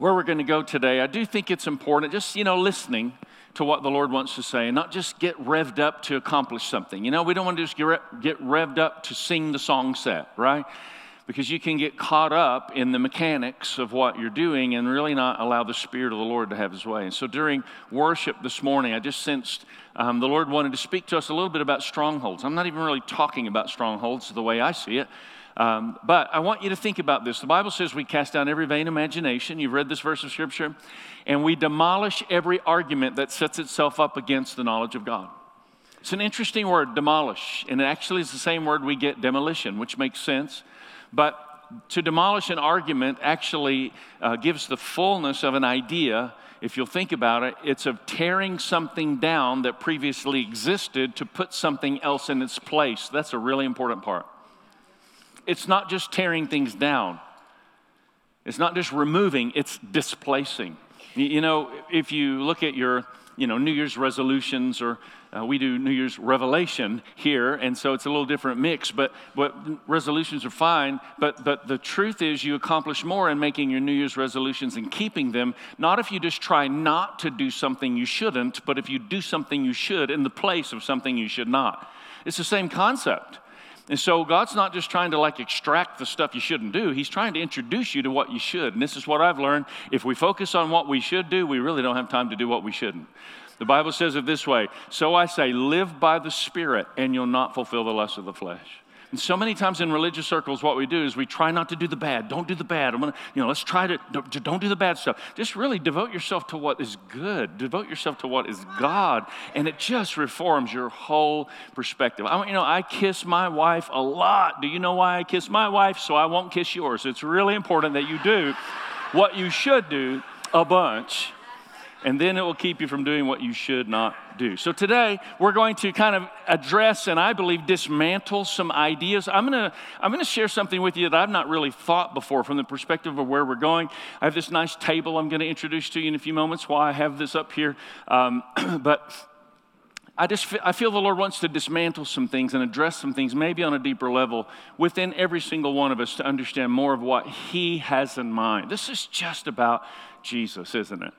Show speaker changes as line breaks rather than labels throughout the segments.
where we're going to go today, I do think it's important, just, you know, listening to what the Lord wants to say and not just get revved up to accomplish something. You know, we don't want to just get, revved up to sing the song set, right? Because you can get caught up in the mechanics of what you're doing and really not allow the Spirit of the Lord to have His way. And so during worship this morning, I just sensed um, the Lord wanted to speak to us a little bit about strongholds. I'm not even really talking about strongholds the way I see it. Um, but I want you to think about this. The Bible says we cast down every vain imagination. You've read this verse of Scripture. And we demolish every argument that sets itself up against the knowledge of God. It's an interesting word, demolish. And it actually is the same word we get demolition, which makes sense. But to demolish an argument actually uh, gives the fullness of an idea. If you'll think about it, it's of tearing something down that previously existed to put something else in its place. That's a really important part it's not just tearing things down, it's not just removing, it's displacing. You know, if you look at your you know, New Year's resolutions, or uh, we do New Year's revelation here, and so it's a little different mix. But, but resolutions are fine. But, but the truth is, you accomplish more in making your New Year's resolutions and keeping them, not if you just try not to do something you shouldn't, but if you do something you should in the place of something you should not. It's the same concept. And so God's not just trying to like extract the stuff you shouldn't do, He's trying to introduce you to what you should. And this is what I've learned. If we focus on what we should do, we really don't have time to do what we shouldn't. The Bible says it this way So I say, live by the Spirit, and you'll not fulfill the lust of the flesh. And so many times in religious circles, what we do is we try not to do the bad. Don't do the bad. I'm gonna, you know, let's try to don't do the bad stuff. Just really devote yourself to what is good. Devote yourself to what is God, and it just reforms your whole perspective. I, you know, I kiss my wife a lot. Do you know why I kiss my wife? So I won't kiss yours. It's really important that you do what you should do a bunch and then it will keep you from doing what you should not do. So today we're going to kind of address and I believe dismantle some ideas. I'm going to I'm going to share something with you that I've not really thought before from the perspective of where we're going. I have this nice table I'm going to introduce to you in a few moments while I have this up here. Um, but I just I feel the Lord wants to dismantle some things and address some things, maybe on a deeper level, within every single one of us to understand more of what He has in mind. This is just about Jesus, isn't it?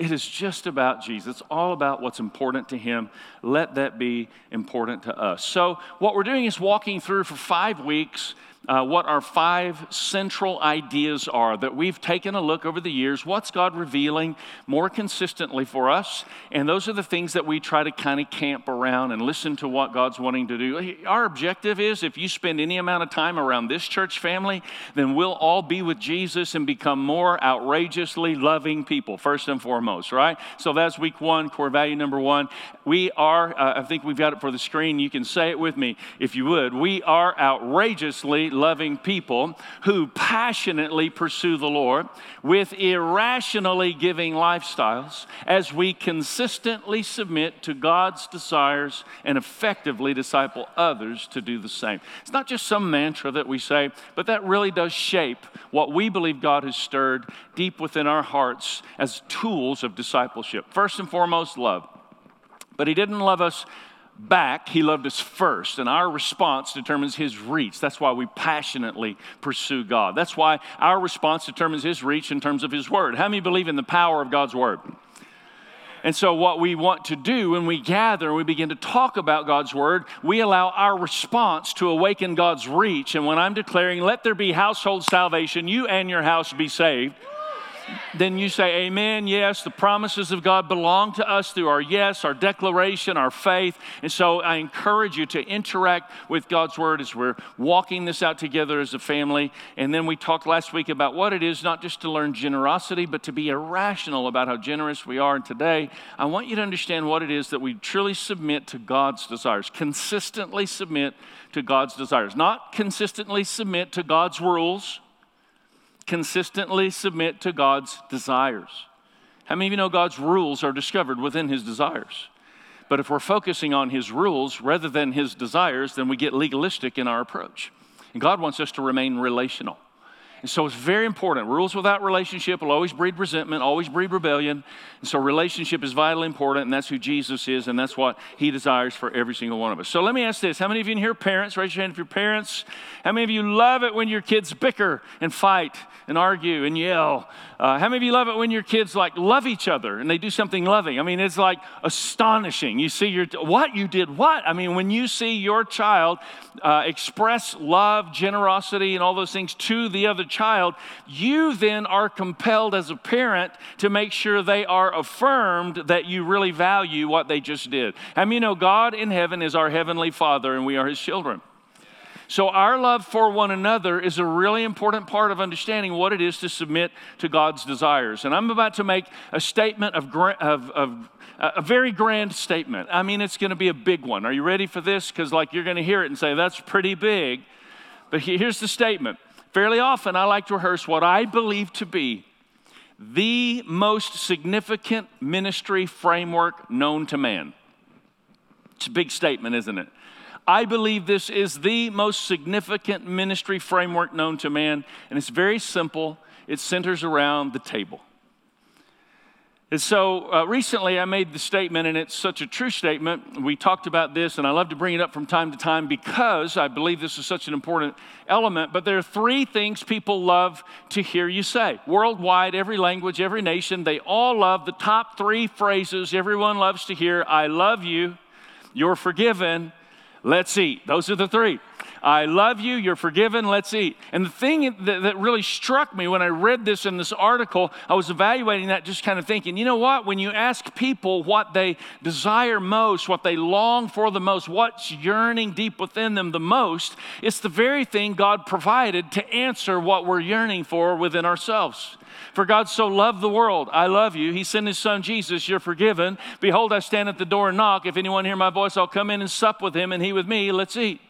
It is just about Jesus. It's all about what's important to Him. Let that be important to us. So, what we're doing is walking through for five weeks uh, what our five central ideas are that we've taken a look over the years. What's God revealing more consistently for us? And those are the things that we try to kind of camp around and listen to what God's wanting to do. Our objective is if you spend any amount of time around this church family, then we'll all be with Jesus and become more outrageously loving people, first and foremost, right? So that's week one, core value number one. We are, uh, I think we've got it for the screen. You can say it with me if you would. We are outrageously loving people who passionately pursue the Lord with irrationally giving lifestyles as we consistently submit to God's desires and effectively disciple others to do the same. It's not just some mantra that we say, but that really does shape what we believe God has stirred deep within our hearts as tools of discipleship. First and foremost, love. But He didn't love us back, he loved us first, and our response determines his reach. That's why we passionately pursue God. That's why our response determines his reach in terms of his word. How many believe in the power of God's word? And so, what we want to do when we gather and we begin to talk about God's word, we allow our response to awaken God's reach. And when I'm declaring, let there be household salvation, you and your house be saved then you say, Amen. Yes, the promises of God belong to us through our yes, our declaration, our faith. And so I encourage you to interact with God's word as we're walking this out together as a family. And then we talked last week about what it is not just to learn generosity, but to be irrational about how generous we are. And today, I want you to understand what it is that we truly submit to God's desires, consistently submit to God's desires, not consistently submit to God's rules consistently submit to God's desires. How many of you know God's rules are discovered within His desires? But if we're focusing on His rules rather than His desires, then we get legalistic in our approach. And God wants us to remain relational. And so it's very important. Rules without relationship will always breed resentment, always breed rebellion. And so relationship is vitally important, and that's who Jesus is, and that's what he desires for every single one of us. So let me ask this How many of you in here parents? Raise your hand if you're parents. How many of you love it when your kids bicker and fight and argue and yell? Uh, how many of you love it when your kids like love each other and they do something loving? I mean, it's like astonishing. You see your, what? You did what? I mean, when you see your child uh, express love, generosity, and all those things to the other child, you then are compelled as a parent to make sure they are affirmed that you really value what they just did. I mean, you know, God in heaven is our heavenly Father and we are His children. So, our love for one another is a really important part of understanding what it is to submit to God's desires. And I'm about to make a statement of, of, of a very grand statement. I mean, it's going to be a big one. Are you ready for this? Because, like, you're going to hear it and say, that's pretty big. But here's the statement Fairly often, I like to rehearse what I believe to be the most significant ministry framework known to man. It's a big statement, isn't it? I believe this is the most significant ministry framework known to man, and it's very simple. It centers around the table. And so uh, recently I made the statement, and it's such a true statement. We talked about this, and I love to bring it up from time to time because I believe this is such an important element. But there are three things people love to hear you say. Worldwide, every language, every nation, they all love the top three phrases everyone loves to hear I love you, you're forgiven, let's eat. Those are the three. I love you, you're forgiven, let's eat. And the thing that, that, really struck me when I read this in this article, I was evaluating that, just kind of thinking, you know what? When you ask people what they desire most, what they long for the most, what's yearning deep within them the most, it's the very thing God provided to answer what we're yearning for within ourselves. For God so loved the world. I love you. He sent his son Jesus. You're forgiven. Behold, I stand at the door and knock. If anyone hear my voice, I'll come in and sup with him and he with me. Let's eat.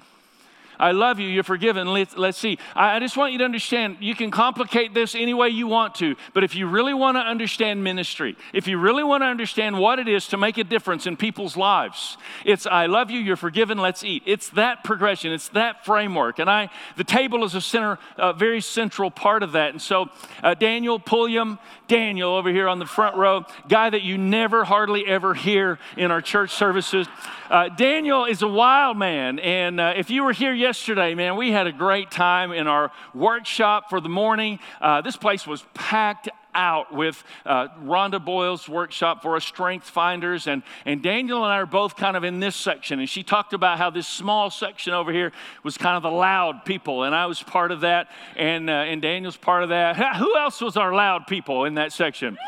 I love you. You're forgiven. Let's, let's see. I, I just want you to understand you can complicate this any way you want to, but if you really want to understand ministry, if you really want to understand what it is to make a difference in people's lives, it's I love you. You're forgiven. Let's eat. It's that progression. It's that framework. And I, the table is a center, a very central part of that. And so, uh, Daniel Pulliam, Daniel over here on the front row, guy that you never hardly ever hear in our church services. Uh, Daniel is a wild man. And uh, if you were here yesterday, man, we had a great time in our workshop for the morning. Uh, this place was packed out with uh, Rhonda Boyle's workshop for us, Strength Finders. And, and Daniel and I are both kind of in this section. And she talked about how this small section over here was kind of the loud people. And I was part of that. And, uh, and Daniel's part of that. Who else was our loud people in that section?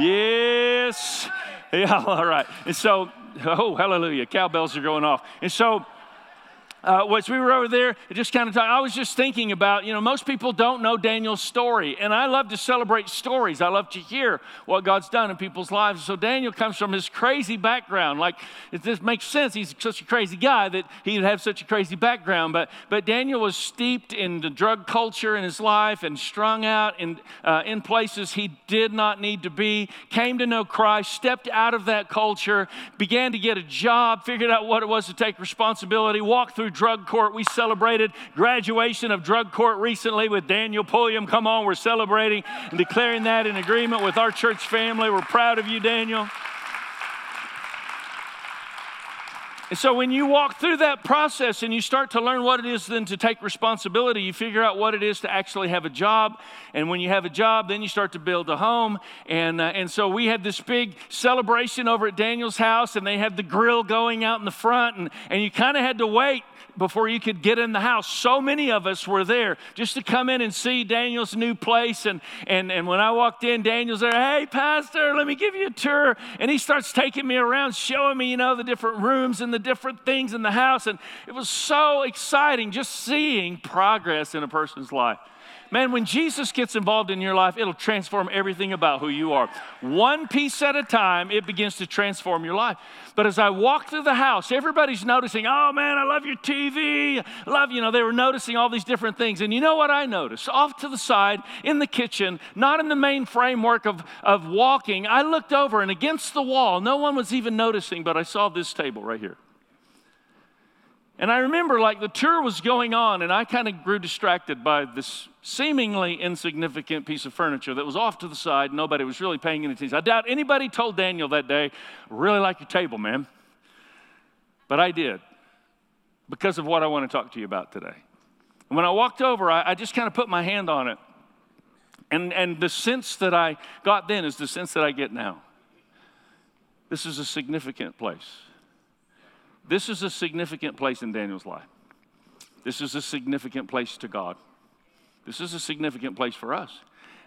Yes. Yeah, all right. And so oh, hallelujah, cowbells are going off. And so, uh, as we were over there, just kind of talking, I was just thinking about, you know, most people don't know Daniel's story. And I love to celebrate stories. I love to hear what God's done in people's lives. So Daniel comes from this crazy background. Like, it just makes sense. He's such a crazy guy that he'd have such a crazy background. But, but Daniel was steeped in the drug culture in his life and strung out in, uh, in places he did not need to be, came to know Christ, stepped out of that culture, began to get a job, figured out what it was to take responsibility, walked through drug court. We celebrated graduation of drug court recently with Daniel Pulliam. Come on, we're celebrating and declaring that in agreement with our church family. We're proud of you, Daniel. And so when you walk through that process and you start to learn what it is then to take responsibility, you figure out what it is to actually have a job. And when you have a job, then you start to build a home. And, uh, and so we had this big celebration over at Daniel's house, and they had the grill going out in the front, and, and you kind of had to wait before you could get in the house. So many of us were there just to come in and see Daniel's new place. And, and, and when I walked in, Daniel's there, hey, Pastor, let me give you a tour. And he starts taking me around, showing me, you know, the different rooms and the different things in the house. And it was so exciting just seeing progress in a person's life. Man, when Jesus gets involved in your life, it'll transform everything about who you are. One piece at a time, it begins to transform your life. But as I walk through the house, everybody's noticing, oh man, I love your TV. Love, you know, they were noticing all these different things. And you know what I noticed? Off to the side in the kitchen, not in the main framework of, of walking, I looked over and against the wall, no one was even noticing, but I saw this table right here. And I remember like the tour was going on, and I kind of grew distracted by this seemingly insignificant piece of furniture that was off to the side. Nobody was really paying any attention. I doubt anybody told Daniel that day, really like your table, man. But I did because of what I want to talk to you about today. And when I walked over, I, I just kind of put my hand on it. And, and the sense that I got then is the sense that I get now. This is a significant place. This is a significant place in Daniel's life. This is a significant place to God. This is a significant place for us.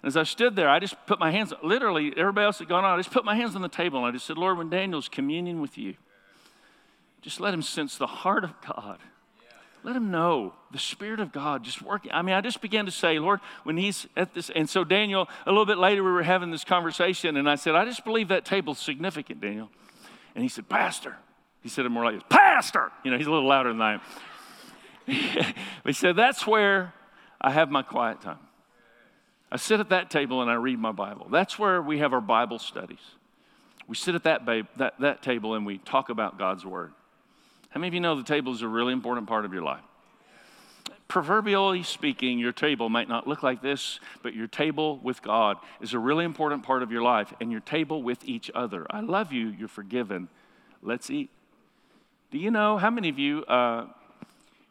And as I stood there, I just put my hands, literally, everybody else had gone on, I just put my hands on the table and I just said, Lord, when Daniel's communion with you, just let him sense the heart of God. Let him know the Spirit of God just working. I mean, I just began to say, Lord, when he's at this, and so Daniel, a little bit later, we were having this conversation, and I said, I just believe that table's significant, Daniel. And he said, Pastor, he said it more like Pastor! You know, he's a little louder than I am. he said, That's where I have my quiet time. I sit at that table and I read my Bible. That's where we have our Bible studies. We sit at that, that, that table and we talk about God's Word. How many of you know the table is a really important part of your life? Proverbially speaking, your table might not look like this, but your table with God is a really important part of your life, and your table with each other. I love you, you're forgiven. Let's eat. Do you know how many of you, uh,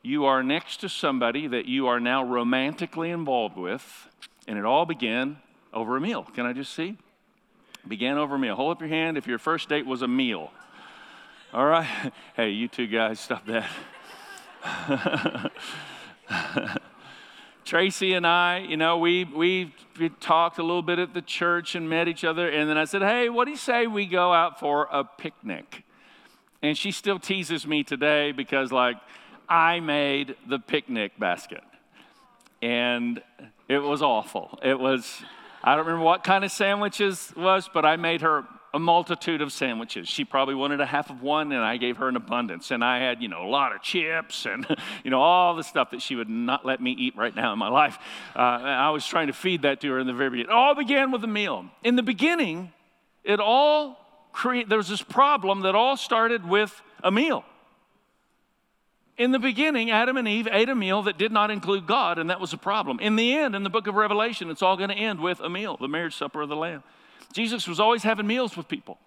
you are next to somebody that you are now romantically involved with, and it all began over a meal? Can I just see? Began over a meal. Hold up your hand if your first date was a meal. All right? Hey, you two guys, stop that. Tracy and I, you know, we, we, we talked a little bit at the church and met each other. And then I said, Hey, what do you say we go out for a picnic? And she still teases me today because, like, I made the picnic basket. And it was awful. It was, I don't remember what kind of sandwiches was, but I made her a multitude of sandwiches. She probably wanted a half of one, and I gave her an abundance. And I had, you know, a lot of chips and, you know, all the stuff that she would not let me eat right now in my life. Uh, I was trying to feed that to her in the very beginning. It all began with a meal. In the beginning, it all create, there was this problem that all started with a meal. In the beginning, Adam and Eve ate a meal that did not include God, and that was a problem. In the end, in the book of Revelation, it's all going to end with a meal, the marriage supper of the Lamb. Jesus was always having meals with people.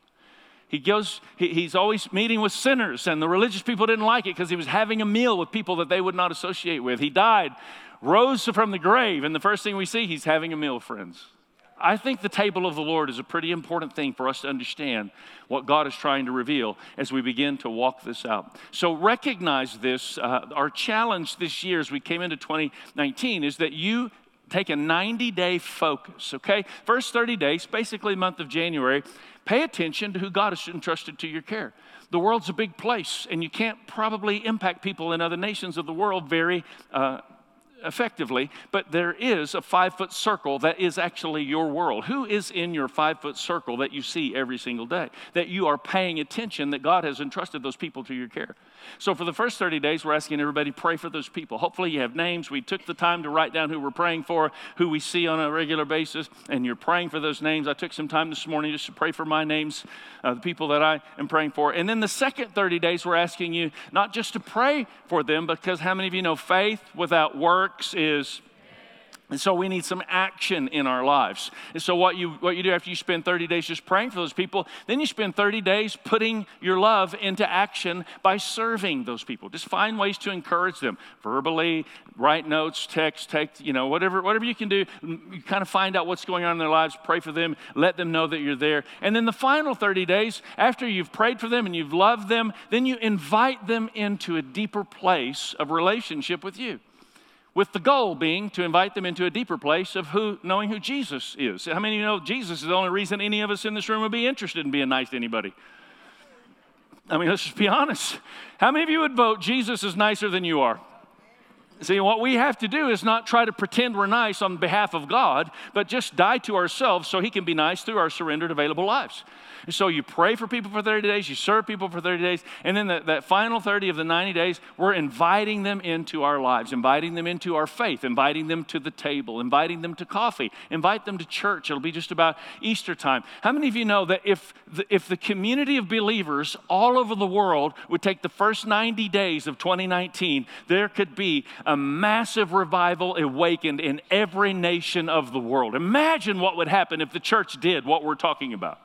He goes, he, he's always meeting with sinners, and the religious people didn't like it because he was having a meal with people that they would not associate with. He died, rose from the grave, and the first thing we see, he's having a meal friends. I think the table of the Lord is a pretty important thing for us to understand what God is trying to reveal as we begin to walk this out. So recognize this. Uh, our challenge this year as we came into 2019 is that you take a 90 day focus, okay? First 30 days, basically month of January, pay attention to who God has entrusted to your care. The world's a big place, and you can't probably impact people in other nations of the world very uh, effectively, but there is a five foot circle that is actually your world. Who is in your five foot circle that you see every single day? That you are paying attention, that God has entrusted those people to your care. So, for the first 30 days, we're asking everybody pray for those people. Hopefully, you have names. We took the time to write down who we're praying for, who we see on a regular basis, and you're praying for those names. I took some time this morning just to pray for my names, uh, the people that I am praying for. And then the second 30 days, we're asking you not just to pray for them, because how many of you know faith without is and so we need some action in our lives. And so what you what you do after you spend 30 days just praying for those people, then you spend 30 days putting your love into action by serving those people. Just find ways to encourage them verbally, write notes, text, text, you know, whatever whatever you can do. Mm, you kind of find out what's going on in their lives, pray for them, let them know that you're there. And then the final 30 days, after you've prayed for them and you've loved them, then you invite them into a deeper place of relationship with you with the goal being to invite them into a deeper place of who knowing who Jesus is. How many of you know Jesus is the only reason any of us in this room would be interested in being nice to anybody? I mean, let's just be honest. How many of you would vote Jesus is nicer than you are? See, what we have to do is not try to pretend we're nice on behalf of God, but just die to ourselves so He can be nice through our surrendered available lives. And so you pray for people for 30 days, you serve people for 30 days, and then the, that final 30 of the 90 days, we're inviting them into our lives, inviting them into our faith, inviting them to the table, inviting them to coffee, invite them to church. It'll be just about Easter time. How many of you know that if the, if the community of believers all over the world would take the first 90 days of 2019, there could be a massive revival awakened in every nation of the world? Imagine what would happen if the church did what we're talking about.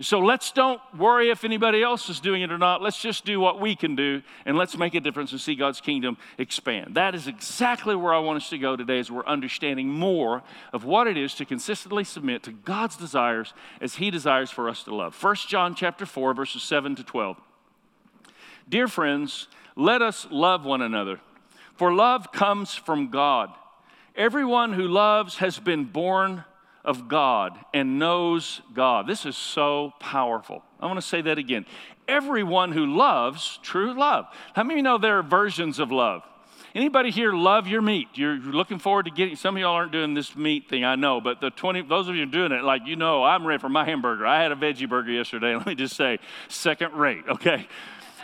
So let's don't worry if anybody else is doing it or not. Let's just do what we can do and let's make a difference and see God's kingdom expand. That is exactly where I want us to go today as we're understanding more of what it is to consistently submit to God's desires as he desires for us to love. 1 John chapter 4 verses 7 to 12. Dear friends, let us love one another, for love comes from God. Everyone who loves has been born of God and knows God. This is so powerful. I want to say that again. Everyone who loves true love. How many of you know there are versions of love? Anybody here love your meat? You're looking forward to getting. Some of y'all aren't doing this meat thing, I know, but the twenty, those of you doing it, like you know, I'm ready for my hamburger. I had a veggie burger yesterday. Let me just say, second rate. Okay,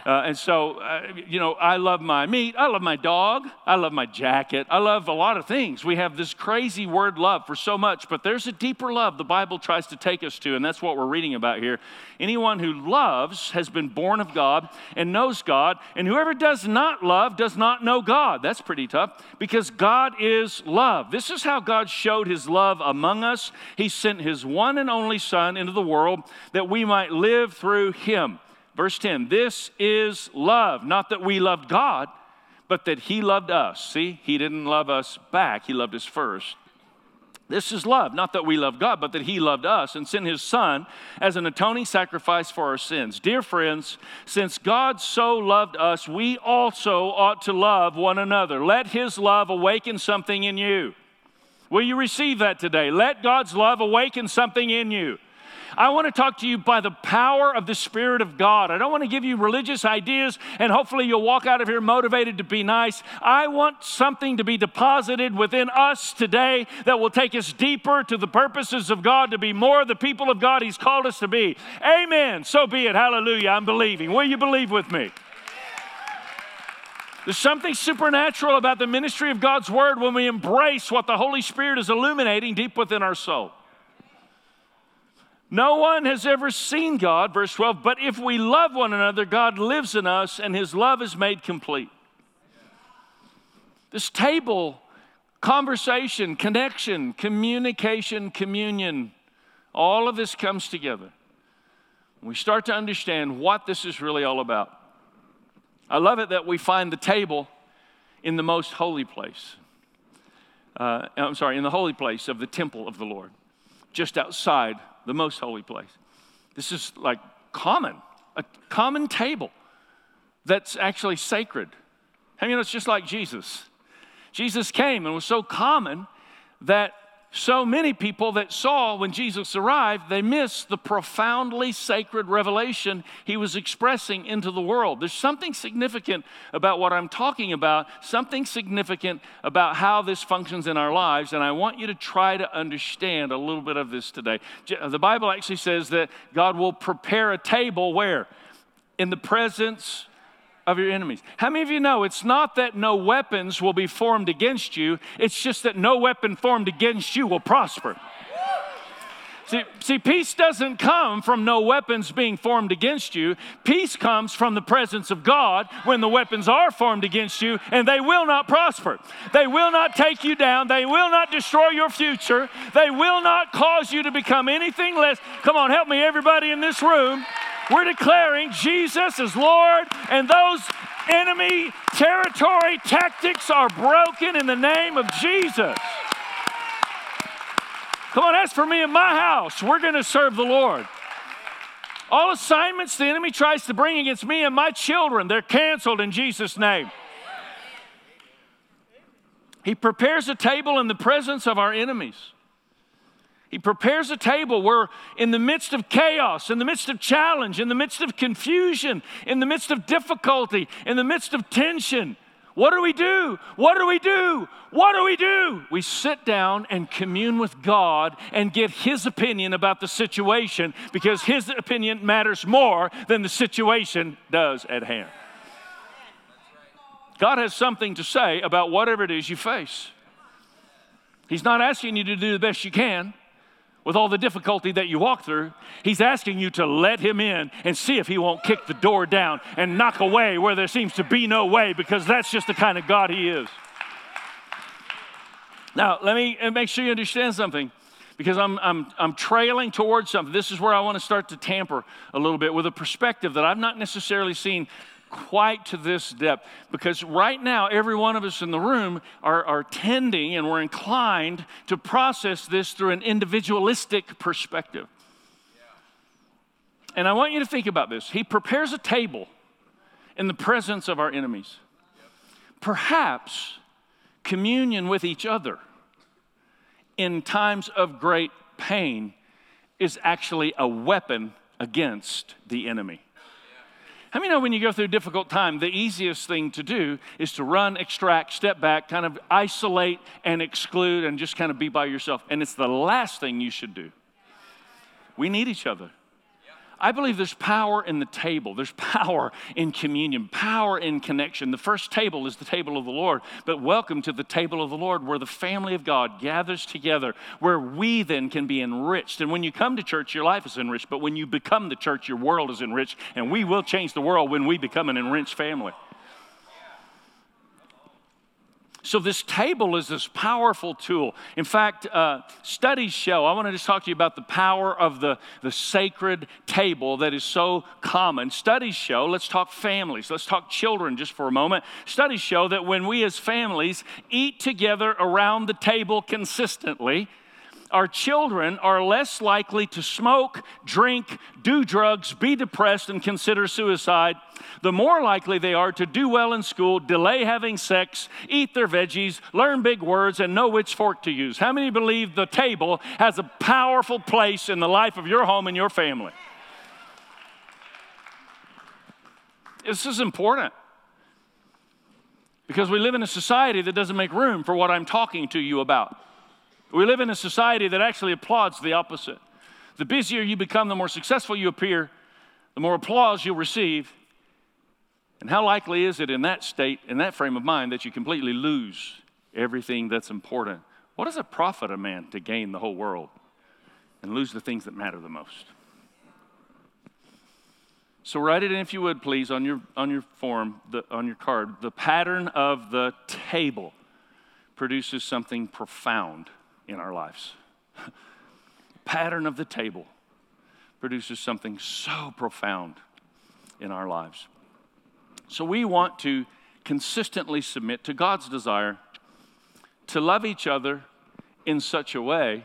uh, and so, uh, you know, I love my meat. I love my dog. I love my jacket. I love a lot of things. We have this crazy word love for so much, but there's a deeper love the Bible tries to take us to, and that's what we're reading about here. Anyone who loves has been born of God and knows God, and whoever does not love does not know God. That's pretty tough because God is love. This is how God showed his love among us. He sent his one and only Son into the world that we might live through him. Verse 10 This is love, not that we loved God, but that He loved us. See, He didn't love us back, He loved us first. This is love, not that we love God, but that He loved us and sent His Son as an atoning sacrifice for our sins. Dear friends, since God so loved us, we also ought to love one another. Let His love awaken something in you. Will you receive that today? Let God's love awaken something in you. I want to talk to you by the power of the Spirit of God. I don't want to give you religious ideas and hopefully you'll walk out of here motivated to be nice. I want something to be deposited within us today that will take us deeper to the purposes of God to be more the people of God He's called us to be. Amen. So be it. Hallelujah. I'm believing. Will you believe with me? There's something supernatural about the ministry of God's Word when we embrace what the Holy Spirit is illuminating deep within our soul. No one has ever seen God, verse 12, but if we love one another, God lives in us and his love is made complete. This table, conversation, connection, communication, communion, all of this comes together. We start to understand what this is really all about. I love it that we find the table in the most holy place. Uh, I'm sorry, in the holy place of the temple of the Lord, just outside the most holy place. This is like common, a common table that's actually sacred. I mean, it's just like Jesus. Jesus came and was so common that so many people that saw when Jesus arrived, they missed the profoundly sacred revelation he was expressing into the world. There's something significant about what I'm talking about, something significant about how this functions in our lives, and I want you to try to understand a little bit of this today. The Bible actually says that God will prepare a table where? In the presence of your enemies. How many of you know it's not that no weapons will be formed against you, it's just that no weapon formed against you will prosper. See, see, peace doesn't come from no weapons being formed against you. Peace comes from the presence of God when the weapons are formed against you, and they will not prosper. They will not take you down. They will not destroy your future. They will not cause you to become anything less. Come on, help me, everybody in this room. We're declaring Jesus is Lord, and those enemy territory tactics are broken in the name of Jesus. Come on, as for me and my house, we're going to serve the Lord. All assignments the enemy tries to bring against me and my children, they're canceled in Jesus' name. He prepares a table in the presence of our enemies. He prepares a table where, in the midst of chaos, in the midst of challenge, in the midst of confusion, in the midst of difficulty, in the midst of tension, What do we do? What do we do? What do we do? We sit down and commune with God and get His opinion about the situation because His opinion matters more than the situation does at hand. God has something to say about whatever it is you face. He's not asking you to do the best you can with all the difficulty that you walk through. He's asking you to let Him in and see if He won't kick the door down and knock away where there seems to be no way because that's just the kind of God He is. Now, let me make sure you understand something because I'm, I'm, I'm trailing towards something. This is where I want to start to tamper a little bit with a perspective that I've not necessarily seen quite to this depth because right now, every one of us in the room are, are tending and we're inclined to process this through an individualistic perspective. And I want you to think about this. He prepares a table in the presence of our enemies. Perhaps communion with each other in times of great pain is actually a weapon against the enemy. How many know when you go through a difficult time, the easiest thing to do is to run, extract, step back, kind of isolate and exclude and just kind of be by yourself? And it's the last thing you should do. We need each other. I believe there's power in the table. There's power in communion, power in connection. The first table is the table of the Lord, but welcome to the table of the Lord where the family of God gathers together, where we then can be enriched. And when you come to church, your life is enriched, but when you become the church, your world is enriched, and we will change the world when we become an enriched family. So, this table is this powerful tool. In fact, uh, studies show, I want to just talk to you about the power of the, the sacred table that is so common. Studies show, let's talk families, let's talk children just for a moment. Studies show that when we as families eat together around the table consistently, our children are less likely to smoke, drink, do drugs, be depressed, and consider suicide, the more likely they are to do well in school, delay having sex, eat their veggies, learn big words, and know which fork to use. How many believe the table has a powerful place in the life of your home and your family? This is important because we live in a society that doesn't make room for what I'm talking to you about. We live in a society that actually applauds the opposite. The busier you become, the more successful you appear, the more applause you'll receive. And how likely is it in that state, in that frame of mind, that you completely lose everything that's important? What does it profit a man to gain the whole world and lose the things that matter the most? So write it in, if you would, please, on your, on your form, the, on your card. The pattern of the table produces something profound in our lives. Pattern of the table produces something so profound in our lives. So we want to consistently submit to God's desire to love each other in such a way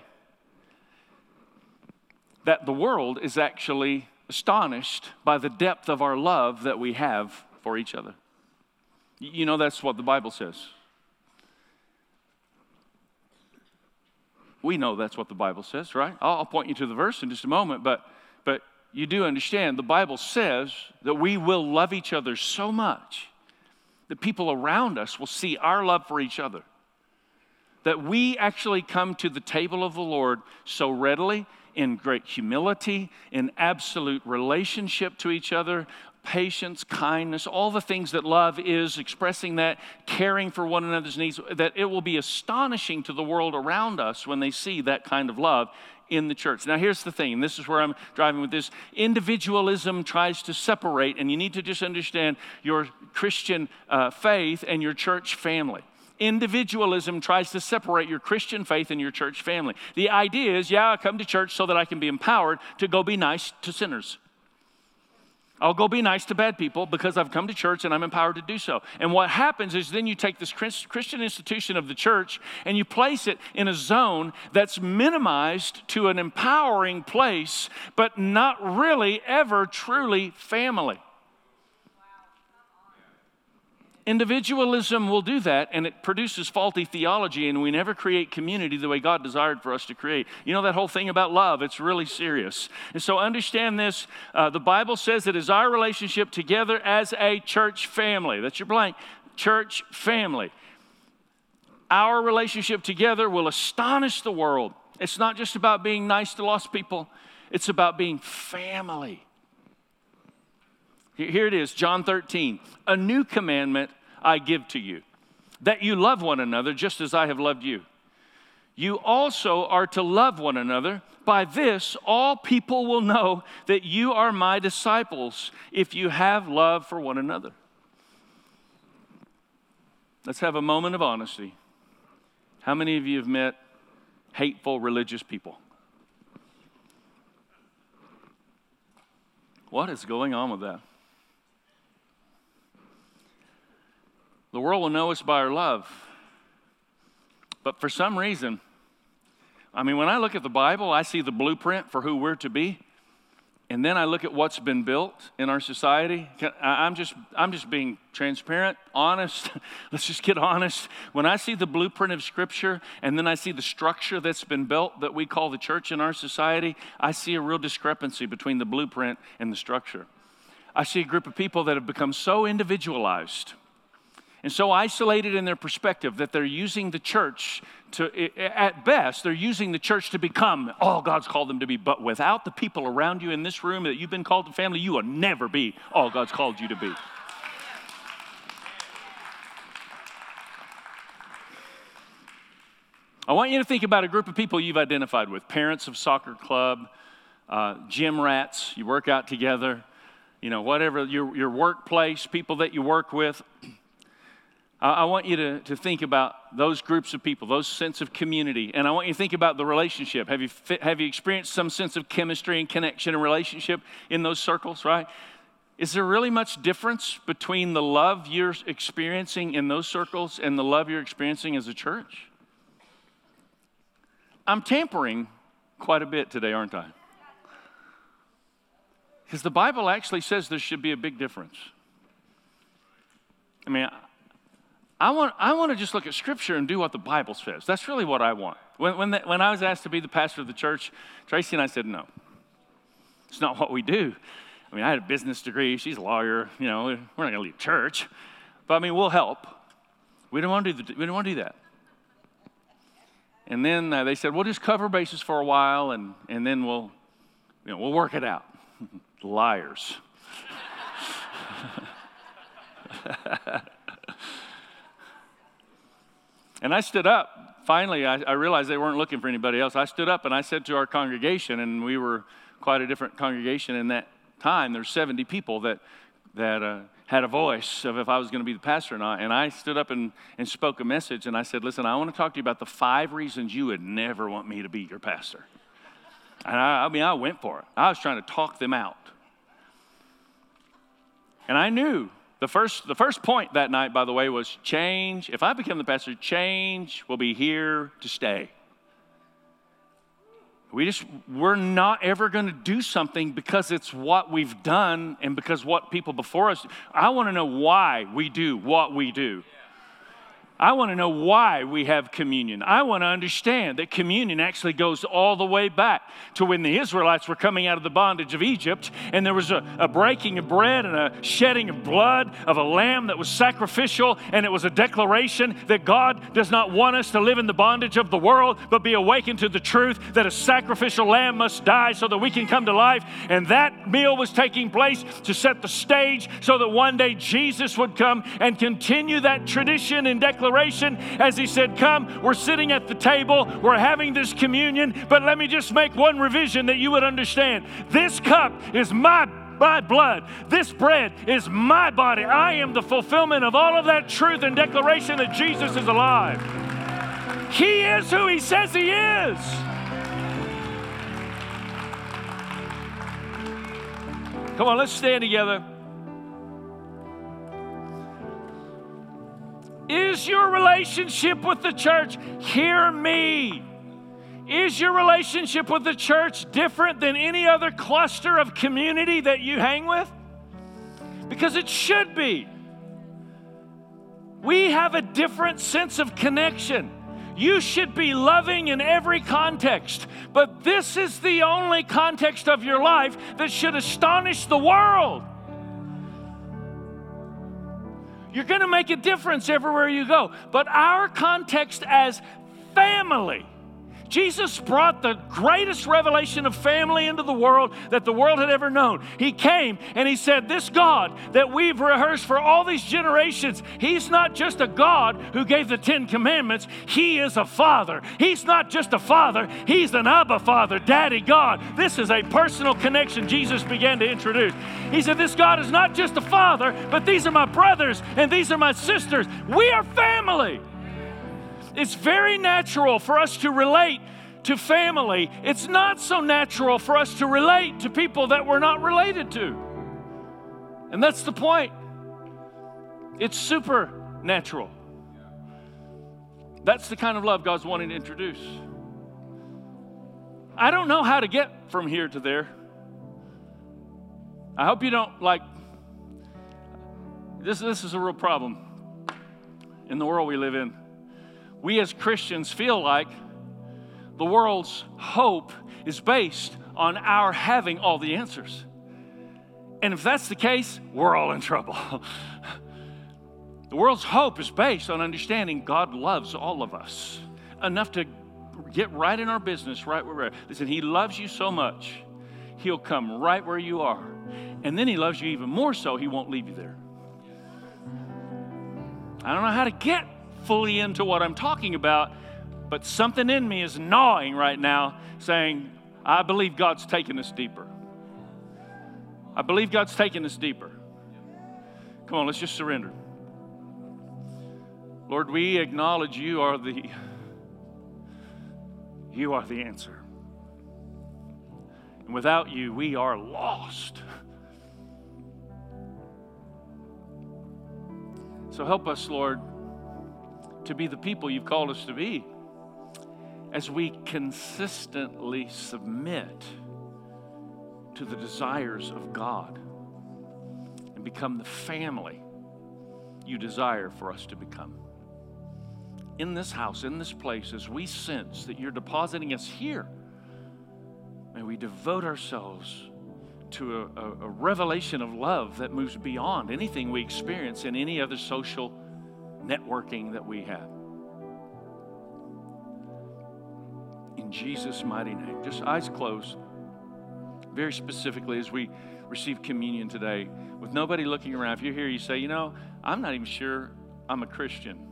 that the world is actually astonished by the depth of our love that we have for each other. You know, that's what the Bible says. We know that's what the Bible says, right? I'll, point you to the verse in just a moment, but, but you do understand the Bible says that we will love each other so much that people around us will see our love for each other. That we actually come to the table of the Lord so readily, in great humility, in absolute relationship to each other, patience, kindness, all the things that love is, expressing that, caring for one another's needs, that it will be astonishing to the world around us when they see that kind of love in the church. Now, here's the thing, and this is where I'm driving with this. Individualism tries to separate, and you need to just understand your Christian uh, faith and your church family. Individualism tries to separate your Christian faith and your church family. The idea is, yeah, I come to church so that I can be empowered to go be nice to sinners. I'll go be nice to bad people because I've come to church and I'm empowered to do so. And what happens is then you take this Christian institution of the church and you place it in a zone that's minimized to an empowering place, but not really ever truly family. Individualism will do that, and it produces faulty theology, and we never create community the way God desired for us to create. You know that whole thing about love, it's really serious. And so understand this uh, the Bible says it is our relationship together as a church family. That's your blank church family. Our relationship together will astonish the world. It's not just about being nice to lost people, it's about being family. Here it is, John 13. A new commandment I give to you, that you love one another just as I have loved you. You also are to love one another. By this, all people will know that you are my disciples if you have love for one another. Let's have a moment of honesty. How many of you have met hateful religious people? What is going on with that? The world will know us by our love. But for some reason, I mean, when I look at the Bible, I see the blueprint for who we're to be. And then I look at what's been built in our society. I'm just, I'm just being transparent, honest. Let's just get honest. When I see the blueprint of Scripture and then I see the structure that's been built that we call the church in our society, I see a real discrepancy between the blueprint and the structure. I see a group of people that have become so individualized and so isolated in their perspective that they're using the church to, at best, they're using the church to become all God's called them to be. But without the people around you in this room that you've been called to family, you will never be all God's called you to be. I want you to think about a group of people you've identified with parents of soccer club, uh, gym rats, you work out together, you know, whatever, your, your workplace, people that you work with. I want you to, to think about those groups of people, those sense of community. And I want you to think about the relationship. Have you, have you experienced some sense of chemistry and connection and relationship in those circles, right? Is there really much difference between the love you're experiencing in those circles and the love you're experiencing as a church? I'm tampering quite a bit today, aren't I? Because the Bible actually says there should be a big difference. I mean, I want, I want to just look at Scripture and do what the Bible says. That's really what I want. When, when, the, when I was asked to be the pastor of the church, Tracy and I said, no. It's not what we do. I mean, I had a business degree. She's a lawyer. You know, we're not going to leave church. But I mean, we'll help. We don't want to do, the, we don't want to do that. And then uh, they said, we'll just cover bases for a while and, and then we'll, you know, we'll work it out. Liars. And I stood up. Finally, I, I, realized they weren't looking for anybody else. I stood up and I said to our congregation, and we were quite a different congregation in that time. There's 70 people that, that uh, had a voice of if I was going to be the pastor or not. And I stood up and, and spoke a message, and I said, Listen, I want to talk to you about the five reasons you would never want me to be your pastor. And I, I mean, I went for it. I was trying to talk them out. And I knew the first, the first point that night, by the way, was change. If I become the pastor, change will be here to stay. We just, we're not ever going to do something because it's what we've done and because what people before us. I want to know why we do what we do. I want to know why we have communion. I want to understand that communion actually goes all the way back to when the Israelites were coming out of the bondage of Egypt, and there was a, a, breaking of bread and a shedding of blood of a lamb that was sacrificial, and it was a declaration that God does not want us to live in the bondage of the world, but be awakened to the truth that a sacrificial lamb must die so that we can come to life. And that meal was taking place to set the stage so that one day Jesus would come and continue that tradition and declaration declaration as he said, Come, we're sitting at the table, we're having this communion, but let me just make one revision that you would understand. This cup is my my blood. This bread is my body. I am the fulfillment of all of that truth and declaration that Jesus is alive. He is who he says he is. Come on, let's stand together. Is your relationship with the church, hear me? Is your relationship with the church different than any other cluster of community that you hang with? Because it should be. We have a different sense of connection. You should be loving in every context, but this is the only context of your life that should astonish the world. You're going to make a difference everywhere you go. But our context as family, Jesus brought the greatest revelation of family into the world that the world had ever known. He came and he said, This God that we've rehearsed for all these generations, He's not just a God who gave the Ten Commandments, He is a Father. He's not just a Father, He's an Abba Father, Daddy God. This is a personal connection Jesus began to introduce. He said, This God is not just a Father, but these are my brothers and these are my sisters. We are family. It's very natural for us to relate to family. It's not so natural for us to relate to people that we're not related to. And that's the point. It's supernatural. That's the kind of love God's wanting to introduce. I don't know how to get from here to there. I hope you don't like this this is a real problem in the world we live in we as Christians feel like the world's hope is based on our having all the answers. And if that's the case, we're all in trouble. the world's hope is based on understanding God loves all of us enough to get right in our business, right where we're at. Listen, He loves you so much, He'll come right where you are. And then He loves you even more so, He won't leave you there. I don't know how to get fully into what I'm talking about, but something in me is gnawing right now saying, I believe God's taking us deeper. I believe God's taking us deeper. Come on, let's just surrender. Lord, we acknowledge you are the you are the answer. And without you, we are lost. So help us, Lord, to be the people you've called us to be as we consistently submit to the desires of God and become the family you desire for us to become. In this house, in this place, as we sense that you're depositing us here, may we devote ourselves to a, a, a revelation of love that moves beyond anything we experience in any other social networking that we have. In Jesus' mighty name. Just eyes closed. Very specifically, as we receive communion today, with nobody looking around, if you're here, you say, you know, I'm not even sure I'm a Christian.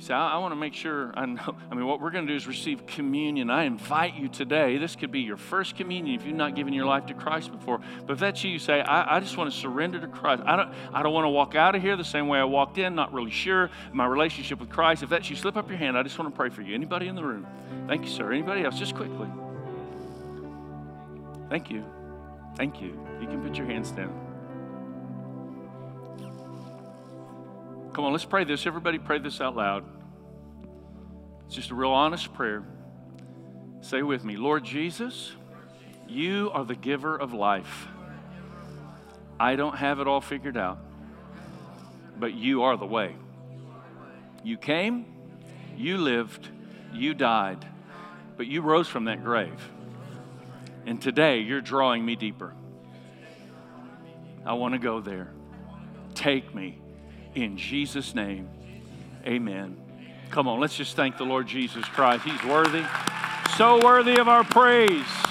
Say, I, I want to make sure I know. I mean, what we're going to do is receive communion. I invite you today. This could be your first communion if you've not given your life to Christ before. But if that's you, you say, I, I just want to surrender to Christ. I don't, I don't want to walk out of here the same way I walked in, not really sure my relationship with Christ. If that's you, slip up your hand. I just want to pray for you. Anybody in the room? Thank you, sir. Anybody else? Just quickly. Thank you. Thank you. You can put your hands down. Come on, let's pray this. Everybody pray this out loud. It's just a real honest prayer. Say with me Lord Jesus, you are the giver of life. I don't have it all figured out, but you are the way. You came, you lived, you died, but you rose from that grave. And today you're drawing me deeper. I want to go there. Take me in Jesus' name, amen. Come on, let's just thank the Lord Jesus Christ. He's worthy, so worthy of our praise.